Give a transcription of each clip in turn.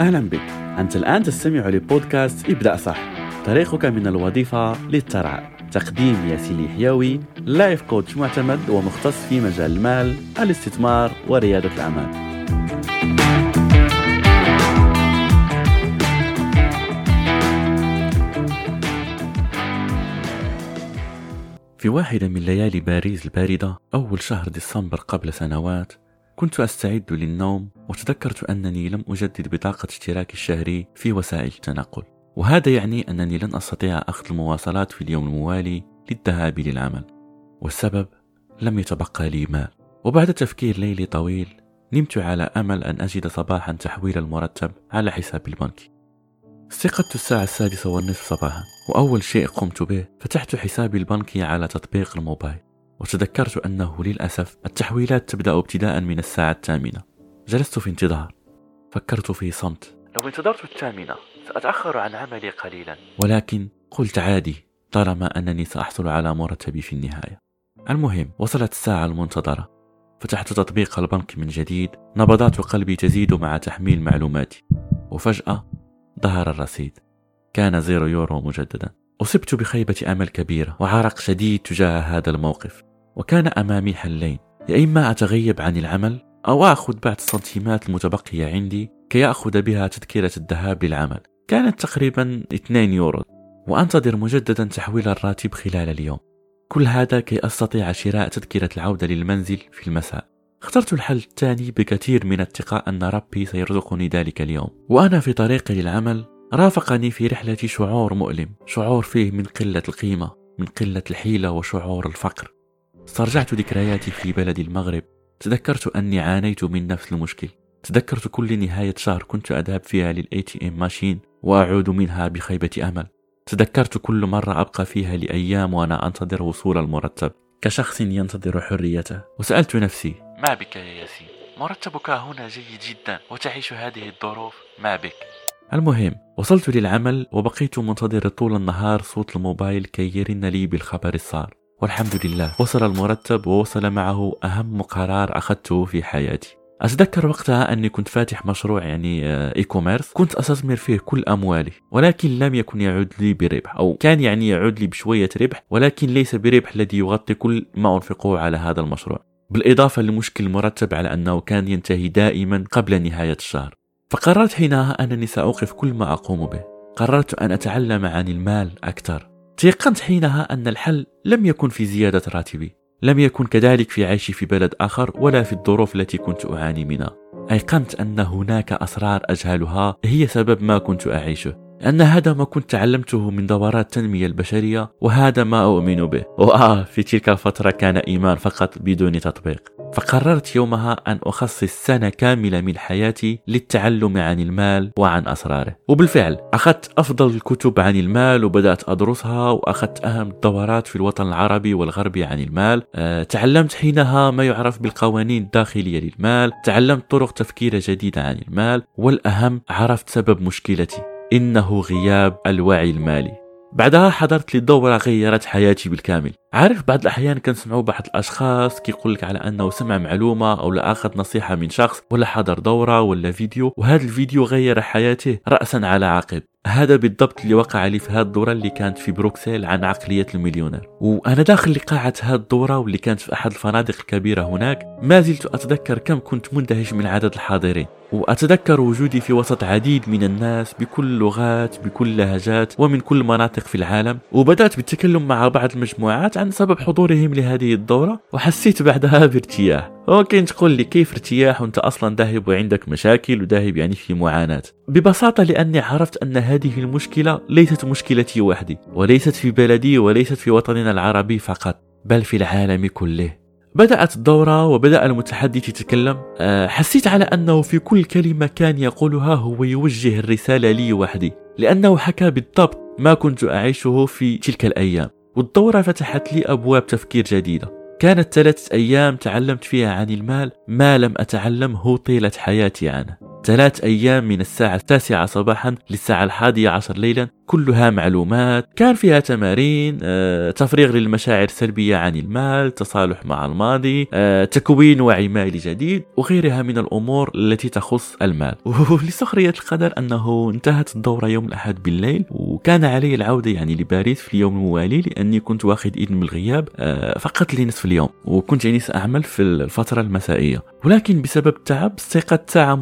أهلا بك. أنت الآن تستمع لبودكاست ابدأ صح. طريقك من الوظيفة للترعى. تقديم ياسين الحيوي لايف كوتش معتمد ومختص في مجال المال الاستثمار وريادة الأعمال. في واحدة من ليالي باريس الباردة أول شهر ديسمبر قبل سنوات كنت أستعد للنوم وتذكرت أنني لم أجدد بطاقة اشتراكي الشهري في وسائل التنقل. وهذا يعني أنني لن أستطيع أخذ المواصلات في اليوم الموالي للذهاب للعمل. والسبب لم يتبقى لي مال. وبعد تفكير ليلي طويل نمت على أمل أن أجد صباحا تحويل المرتب على حساب البنك. استيقظت الساعة السادسة والنصف صباحا وأول شيء قمت به فتحت حسابي البنكي على تطبيق الموبايل. وتذكرت أنه للأسف التحويلات تبدأ ابتداء من الساعة الثامنة. جلست في انتظار. فكرت في صمت. لو انتظرت الثامنة سأتأخر عن عملي قليلا. ولكن قلت عادي طالما أنني سأحصل على مرتبي في النهاية. المهم وصلت الساعة المنتظرة. فتحت تطبيق البنك من جديد. نبضات قلبي تزيد مع تحميل معلوماتي. وفجأة ظهر الرصيد. كان زيرو يورو مجددا. أصبت بخيبة أمل كبيرة وعرق شديد تجاه هذا الموقف. وكان أمامي حلين يا إما أتغيب عن العمل أو أخذ بعض السنتيمات المتبقية عندي كي أخذ بها تذكرة الذهاب للعمل. كانت تقريبا 2 يورو وأنتظر مجددا تحويل الراتب خلال اليوم. كل هذا كي أستطيع شراء تذكرة العودة للمنزل في المساء. اخترت الحل الثاني بكثير من الثقة أن ربي سيرزقني ذلك اليوم. وأنا في طريقي للعمل رافقني في رحلتي شعور مؤلم شعور فيه من قلة القيمة من قلة الحيلة وشعور الفقر. استرجعت ذكرياتي في بلد المغرب. تذكرت أني عانيت من نفس المشكل. تذكرت كل نهاية شهر كنت أذهب فيها لل ATM machine وأعود منها بخيبة أمل. تذكرت كل مرة أبقى فيها لأيام وأنا أنتظر وصول المرتب. كشخص ينتظر حريته. وسألت نفسي ما بك يا ياسين؟ مرتبك هنا جيد جدا وتعيش هذه الظروف. ما بك؟ المهم وصلت للعمل وبقيت منتظر طول النهار صوت الموبايل كي يرن لي بالخبر السار. والحمد لله. وصل المرتب ووصل معه أهم قرار أخذته في حياتي. أتذكر وقتها أني كنت فاتح مشروع يعني e-commerce كنت أستثمر فيه كل أموالي ولكن لم يكن يعود لي بربح أو كان يعني يعود لي بشوية ربح ولكن ليس بربح الذي يغطي كل ما أنفقه على هذا المشروع. بالإضافة لمشكل المرتب على أنه كان ينتهي دائما قبل نهاية الشهر. فقررت حينها أنني سأوقف كل ما أقوم به. قررت أن أتعلم عن المال أكثر. تيقنت حينها أن الحل لم يكن في زيادة راتبي. لم يكن كذلك في عيشي في بلد آخر ولا في الظروف التي كنت أعاني منها. أيقنت أن هناك أسرار أجهلها. هي سبب ما كنت أعيشه. أن هذا ما كنت تعلمته من دورات التنمية البشرية وهذا ما أؤمن به. وآه في تلك الفترة كان إيمان فقط بدون تطبيق. فقررت يومها أن أخصص سنة كاملة من حياتي للتعلم عن المال وعن أسراره. وبالفعل أخذت أفضل الكتب عن المال وبدأت أدرسها وأخذت أهم الدورات في الوطن العربي والغربي عن المال. أه تعلمت حينها ما يعرف بالقوانين الداخلية للمال. تعلمت طرق تفكير جديدة عن المال. والأهم عرفت سبب مشكلتي. إنه غياب الوعي المالي. بعدها حضرت لي دورة غيرت حياتي بالكامل. عارف بعض الأحيان كنسمعوا بعض الأشخاص كيقول لك على أنه سمع معلومة أو لا أخذ نصيحة من شخص ولا حضر دورة ولا فيديو وهذا الفيديو غير حياته رأسا على عقب. هذا بالضبط اللي وقع لي في هذه الدورة اللي كانت في بروكسل عن عقلية المليونير. وأنا داخل لقاعة هذه الدورة واللي كانت في أحد الفنادق الكبيرة هناك ما زلت أتذكر كم كنت مندهش من عدد الحاضرين. وأتذكر وجودي في وسط عديد من الناس بكل اللغات بكل لهجات ومن كل مناطق في العالم. وبدأت بالتكلم مع بعض المجموعات عن سبب حضورهم لهذه الدورة وحسيت بعدها بارتياح ممكن تقول لي كيف ارتياح وأنت أصلا ذاهب وعندك مشاكل وذاهب يعني في معاناة. ببساطة لأني عرفت أن هذه المشكلة ليست مشكلتي وحدي وليست في بلدي وليست في وطننا العربي فقط بل في العالم كله. بدأت الدورة وبدأ المتحدث يتكلم. أه، حسيت على أنه في كل كلمة كان يقولها هو يوجه الرسالة لي وحدي لأنه حكى بالضبط ما كنت أعيشه في تلك الأيام. والدورة فتحت لي أبواب تفكير جديدة. كانت ثلاثة أيام تعلمت فيها عن المال ما لم أتعلمه طيلة حياتي عنه ثلاث أيام من الساعة التاسعة صباحا للساعة الحادية عشر ليلا كلها معلومات. كان فيها تمارين آه، تفريغ للمشاعر السلبية عن المال تصالح مع الماضي آه، تكوين وعي مالي جديد وغيرها من الأمور التي تخص المال. ولسخرية القدر أنه انتهت الدورة يوم الأحد بالليل وكان علي العودة يعني لباريس في اليوم الموالي لأني كنت واخد إذن من الغياب آه، فقط لنصف اليوم وكنت يعني سأعمل في الفترة المسائية. ولكن بسبب التعب استيقظت ساعة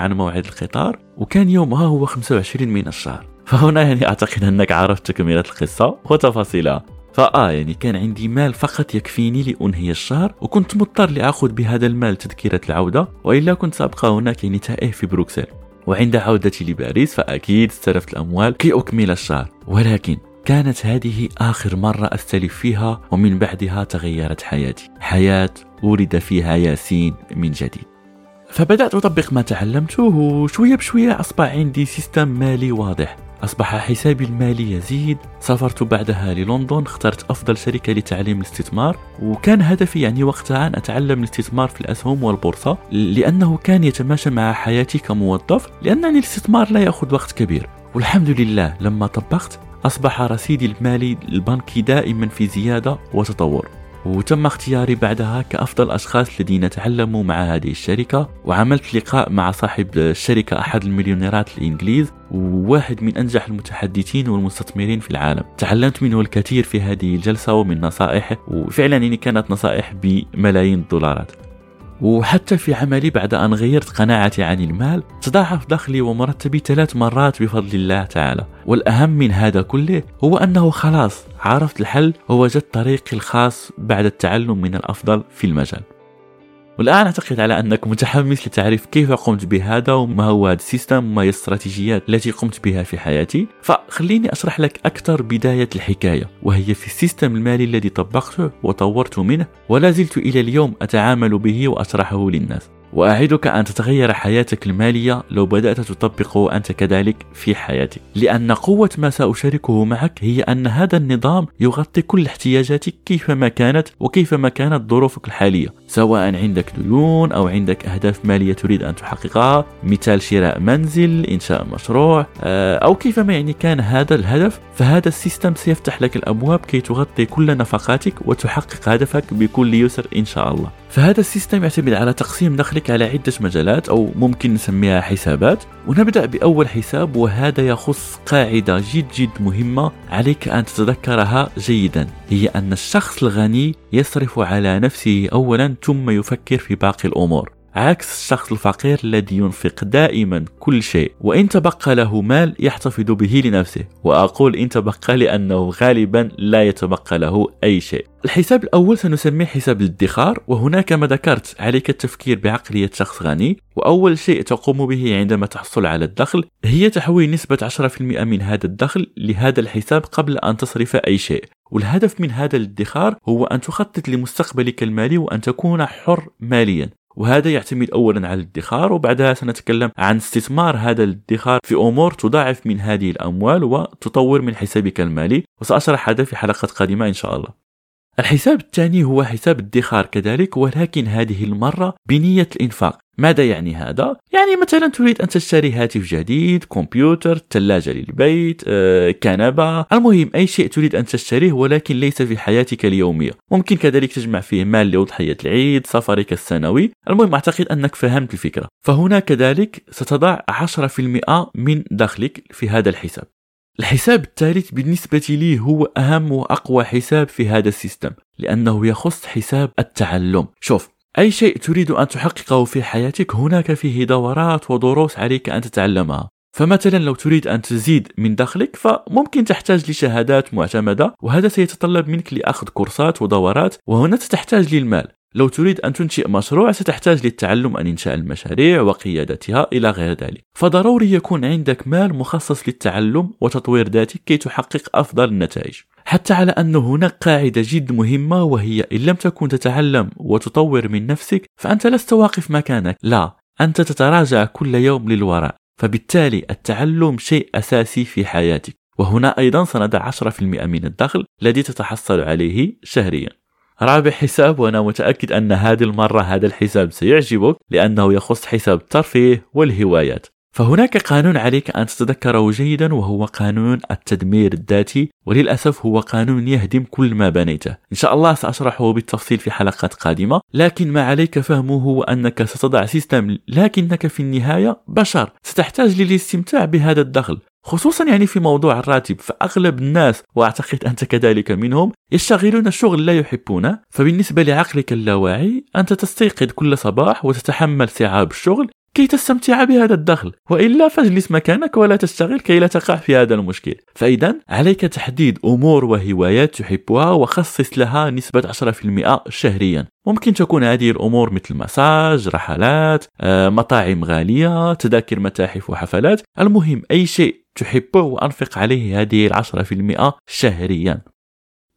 عن موعد القطار وكان يومها هو 25 من الشهر. فهنا يعني أعتقد أنك عرفت تكملة القصة وتفاصيلها. فآه يعني كان عندي مال فقط يكفيني لأنهي الشهر وكنت مضطر لأخذ بهذا المال تذكرة العودة وإلا كنت سأبقى هناك يعني تائه في بروكسل. وعند عودتي لباريس فأكيد استلفت الأموال كي أكمل الشهر. ولكن كانت هذه آخر مرة أستلف فيها ومن بعدها تغيرت حياتي. حياة ولد فيها ياسين من جديد. فبدأت أطبق ما تعلمته وشوية بشوية أصبح عندي system مالي واضح. أصبح حسابي المالي يزيد. سافرت بعدها للندن اخترت أفضل شركة لتعليم الاستثمار وكان هدفي يعني وقتها أن أتعلم الاستثمار في الأسهم والبورصة لأنه كان يتماشى مع حياتي كموظف لأنني الاستثمار لا يأخذ وقت كبير. والحمد لله لما طبقت أصبح رصيدي المالي البنكي دائما في زيادة وتطور. وتم اختياري بعدها كأفضل أشخاص الذين تعلموا مع هذه الشركة وعملت لقاء مع صاحب الشركة أحد المليونيرات الإنجليز وواحد من أنجح المتحدثين والمستثمرين في العالم. تعلمت منه الكثير في هذه الجلسة ومن نصائحه وفعلا يعني كانت نصائح بملايين الدولارات. وحتى في عملي بعد أن غيرت قناعتي عن المال تضاعف دخلي ومرتبي ثلاث مرات بفضل الله تعالى. والأهم من هذا كله هو أنه خلاص عرفت الحل ووجدت طريقي الخاص بعد التعلم من الأفضل في المجال. والآن أعتقد على أنك متحمس لتعرف كيف قمت بهذا وما هو هذا ال system وما هي الاستراتيجيات التي قمت بها في حياتي. فخليني أشرح لك أكثر بداية الحكاية وهي في ال system المالي الذي طبقته وطورت منه ولا زلت إلى اليوم أتعامل به وأشرحه للناس. وأعدك أن تتغير حياتك المالية لو بدأت تطبقه أنت كذلك في حياتك. لأن قوة ما سأشاركه معك هي أن هذا النظام يغطي كل احتياجاتك كيفما كانت وكيفما كانت ظروفك الحالية. سواء عندك ديون أو عندك أهداف مالية تريد أن تحققها مثال شراء منزل إنشاء مشروع آه، أو كيفما يعني كان هذا الهدف فهذا ال system سيفتح لك الأبواب كي تغطي كل نفقاتك وتحقق هدفك بكل يسر إن شاء الله. فهذا السيستم يعتمد على تقسيم دخلك على عدة مجالات أو ممكن نسميها حسابات. ونبدأ بأول حساب وهذا يخص قاعدة جد جد مهمة عليك أن تتذكرها جيدا. هي أن الشخص الغني يصرف على نفسه أولا ثم يفكر في باقي الأمور. عكس الشخص الفقير الذي ينفق دائما كل شيء وإن تبقى له مال يحتفظ به لنفسه. وأقول إن تبقى لأنه غالبا لا يتبقى له أي شيء. الحساب الأول سنسميه حساب الادخار وهنا كما ذكرت عليك التفكير بعقلية شخص غني. وأول شيء تقوم به عندما تحصل على الدخل هي تحويل نسبة 10% من هذا الدخل لهذا الحساب قبل أن تصرف أي شيء. والهدف من هذا الادخار هو أن تخطط لمستقبلك المالي وأن تكون حر ماليا. وهذا يعتمد اولا على الادخار وبعدها سنتكلم عن استثمار هذا الادخار في أمور تضاعف من هذه الأموال وتطور من حسابك المالي. وسأشرح هذا في حلقات قادمة إن شاء الله. الحساب الثاني هو حساب الادخار كذلك ولكن هذه المرة بنية الإنفاق. ماذا يعني هذا؟ يعني مثلا تريد أن تشتري هاتف جديد كمبيوتر ثلاجة للبيت آه، كنبة. المهم أي شيء تريد أن تشتريه ولكن ليس في حياتك اليومية ممكن كذلك تجمع فيه مال لأضحية العيد سفرك السنوي. المهم أعتقد أنك فهمت الفكرة. فهنا كذلك ستضع 10% من دخلك في هذا الحساب. الحساب الثالث بالنسبة لي هو أهم وأقوى حساب في هذا ال system لأنه يخص حساب التعلم. شوف أي شيء تريد أن تحققه في حياتك هناك فيه دورات ودروس عليك أن تتعلمها. فمثلا لو تريد أن تزيد من دخلك فممكن تحتاج لشهادات معتمدة وهذا سيتطلب منك لأخذ كورسات ودورات وهنا ستحتاج للمال. لو تريد أن تنشئ مشروع ستحتاج للتعلم عن إنشاء المشاريع وقيادتها إلى غير ذلك. فضروري يكون عندك مال مخصص للتعلم وتطوير ذاتك كي تحقق أفضل النتائج. حتى على أن هناك قاعدة جد مهمة وهي إن لم تكن تتعلم وتطور من نفسك فأنت لست واقف مكانك. لا أنت تتراجع كل يوم للوراء. فبالتالي التعلم شيء أساسي في حياتك. وهنا أيضا سنضع 10% من الدخل الذي تتحصل عليه شهريا. رابع حساب وأنا متأكد أن هذه المرة هذا الحساب سيعجبك لأنه يخص حساب الترفيه والهوايات. فهناك قانون عليك أن تتذكره جيدا وهو قانون التدمير الذاتي وللأسف هو قانون يهدم كل ما بنيته. إن شاء الله سأشرحه بالتفصيل في حلقات قادمة. لكن ما عليك فهمه هو أنك ستضع system لكنك في النهاية بشر. ستحتاج للاستمتاع بهذا الدخل. خصوصا يعني في موضوع الراتب فأغلب الناس وأعتقد أنت كذلك منهم يشتغلون الشغل لا يحبونه. فبالنسبة لعقلك اللاواعي أنت تستيقظ كل صباح وتتحمل صعاب الشغل كي تستمتع بهذا الدخل وإلا فاجلس مكانك ولا تشتغل كي لا تقع في هذا المشكل. فإذا عليك تحديد أمور وهوايات تحبها وخصص لها نسبة 10% شهريا. ممكن تكون هذه الأمور مثل مساج رحلات آه، مطاعم غالية تذاكر متاحف وحفلات. المهم أي شيء تحبه وأنفق عليه هذه العشرة في المئة شهريا.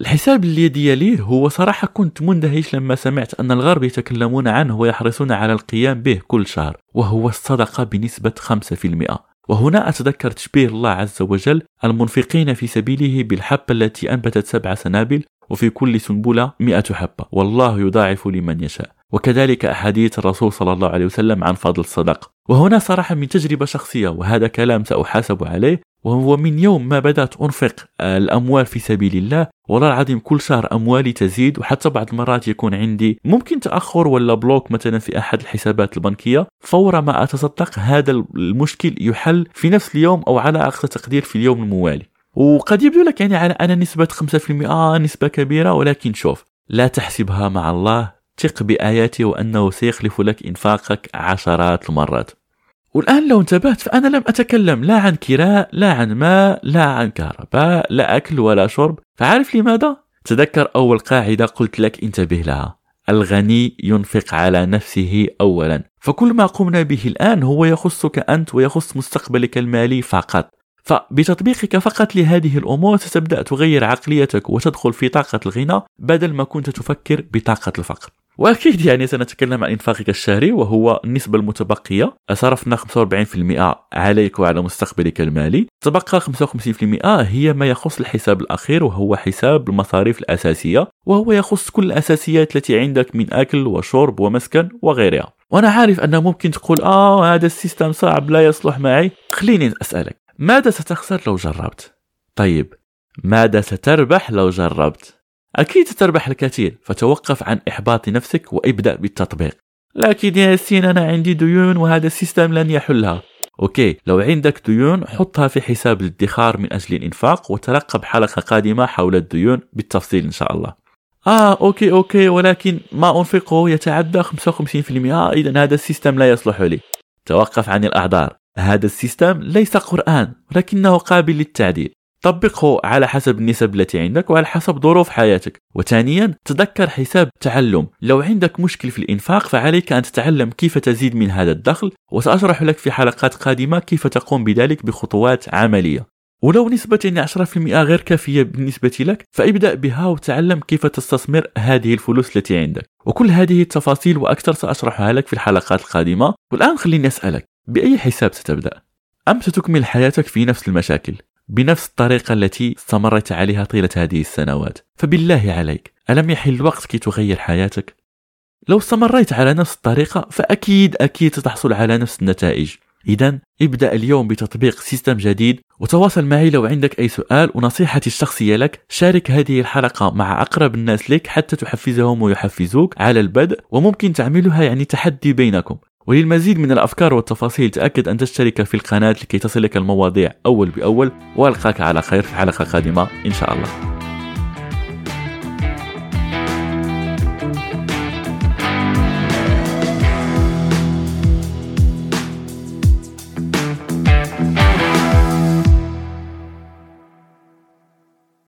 الحساب اللي ديالي هو صراحة كنت مندهش لما سمعت أن الغرب يتكلمون عنه ويحرصون على القيام به كل شهر وهو الصدقة بنسبة 5% وهنا أتذكر تشبيه الله عز وجل المنفقين في سبيله بالحبة التي أنبتت سبع سنابل وفي كل سنبلة مئة حبة. والله يضاعف لمن يشاء. وكذلك أحاديث الرسول صلى الله عليه وسلم عن فضل الصدقة. وهنا صراحة من تجربة شخصية وهذا كلام سأحاسب عليه وهو من يوم ما بدأت أنفق الأموال في سبيل الله والله العظيم كل شهر أموالي تزيد وحتى بعض المرات يكون عندي ممكن تأخر ولا block مثلا في أحد الحسابات البنكية. فور ما أتصدق هذا المشكل يحل في نفس اليوم أو على أقصى تقدير في اليوم الموالي. وقد يبدو لك يعني على أنا نسبة 5% آه نسبة كبيرة ولكن شوف لا تحسبها مع الله ثق بآياته وأنه سيخلف لك إنفاقك عشرات المرات. والآن لو انتبهت فأنا لم أتكلم لا عن كراء لا عن ماء لا عن كهرباء لا أكل ولا شرب. فعارف لماذا؟ تذكر أول قاعدة قلت لك انتبه لها. الغني ينفق على نفسه أولا. فكل ما قمنا به الآن هو يخصك أنت ويخص مستقبلك المالي فقط. فبتطبيقك فقط لهذه الأمور ستبدأ تغير عقليتك وتدخل في طاقة الغنى بدل ما كنت تفكر بطاقة الفقر. واكيد يعني سنتكلم عن انفاقك الشهري وهو النسبة المتبقية. صرفنا 45% عليك وعلى مستقبلك المالي. تبقى 55% هي ما يخص الحساب الأخير وهو حساب المصاريف الأساسية وهو يخص كل الأساسيات التي عندك من أكل وشرب ومسكن وغيرها. وأنا عارف أن ممكن تقول آه هذا السيستم صعب لا يصلح معي. خليني أسألك ماذا ستخسر لو جربت؟ طيب ماذا ستربح لو جربت؟ أكيد ستربح الكثير فتوقف عن إحباط نفسك وابدأ بالتطبيق. لكن يا ياسين أنا عندي ديون وهذا ال system لن يحلها. okay لو عندك ديون حطها في حساب الادخار من أجل الإنفاق وترقب حلقة قادمة حول الديون بالتفصيل إن شاء الله. آه okay okay ولكن ما أنفقه يتعدى 55% إذا هذا ال system لا يصلح لي. توقف عن الأعذار. هذا ال system ليس قرآن ولكنه قابل للتعديل. طبقه على حسب النسب التي عندك وعلى حسب ظروف حياتك. وثانيا تذكر حساب تعلم. لو عندك مشكل في الإنفاق فعليك أن تتعلم كيف تزيد من هذا الدخل. وسأشرح لك في حلقات قادمة كيف تقوم بذلك بخطوات عملية. ولو نسبة 10% غير كافية بالنسبة لك فابدأ بها وتعلم كيف تستثمر هذه الفلوس التي عندك. وكل هذه التفاصيل وأكثر سأشرحها لك في الحلقات القادمة. والآن خليني أسألك بأي حساب ستبدأ؟ أم ستكمل حياتك في نفس المشاكل؟ بنفس الطريقة التي استمرت عليها طيلة هذه السنوات. فبالله عليك ألم يحل الوقت كي تغير حياتك؟ لو استمريت على نفس الطريقة فأكيد أكيد ستحصل على نفس النتائج. إذا ابدأ اليوم بتطبيق system جديد وتواصل معي لو عندك أي سؤال ونصيحتي الشخصية لك شارك هذه الحلقة مع أقرب الناس لك حتى تحفزهم ويحفزوك على البدء وممكن تعملها يعني تحدي بينكم. وللمزيد من الأفكار والتفاصيل تأكد أن تشترك في القناة لكي تصلك المواضيع أول بأول وألقاك على خير في حلقة قادمة إن شاء الله.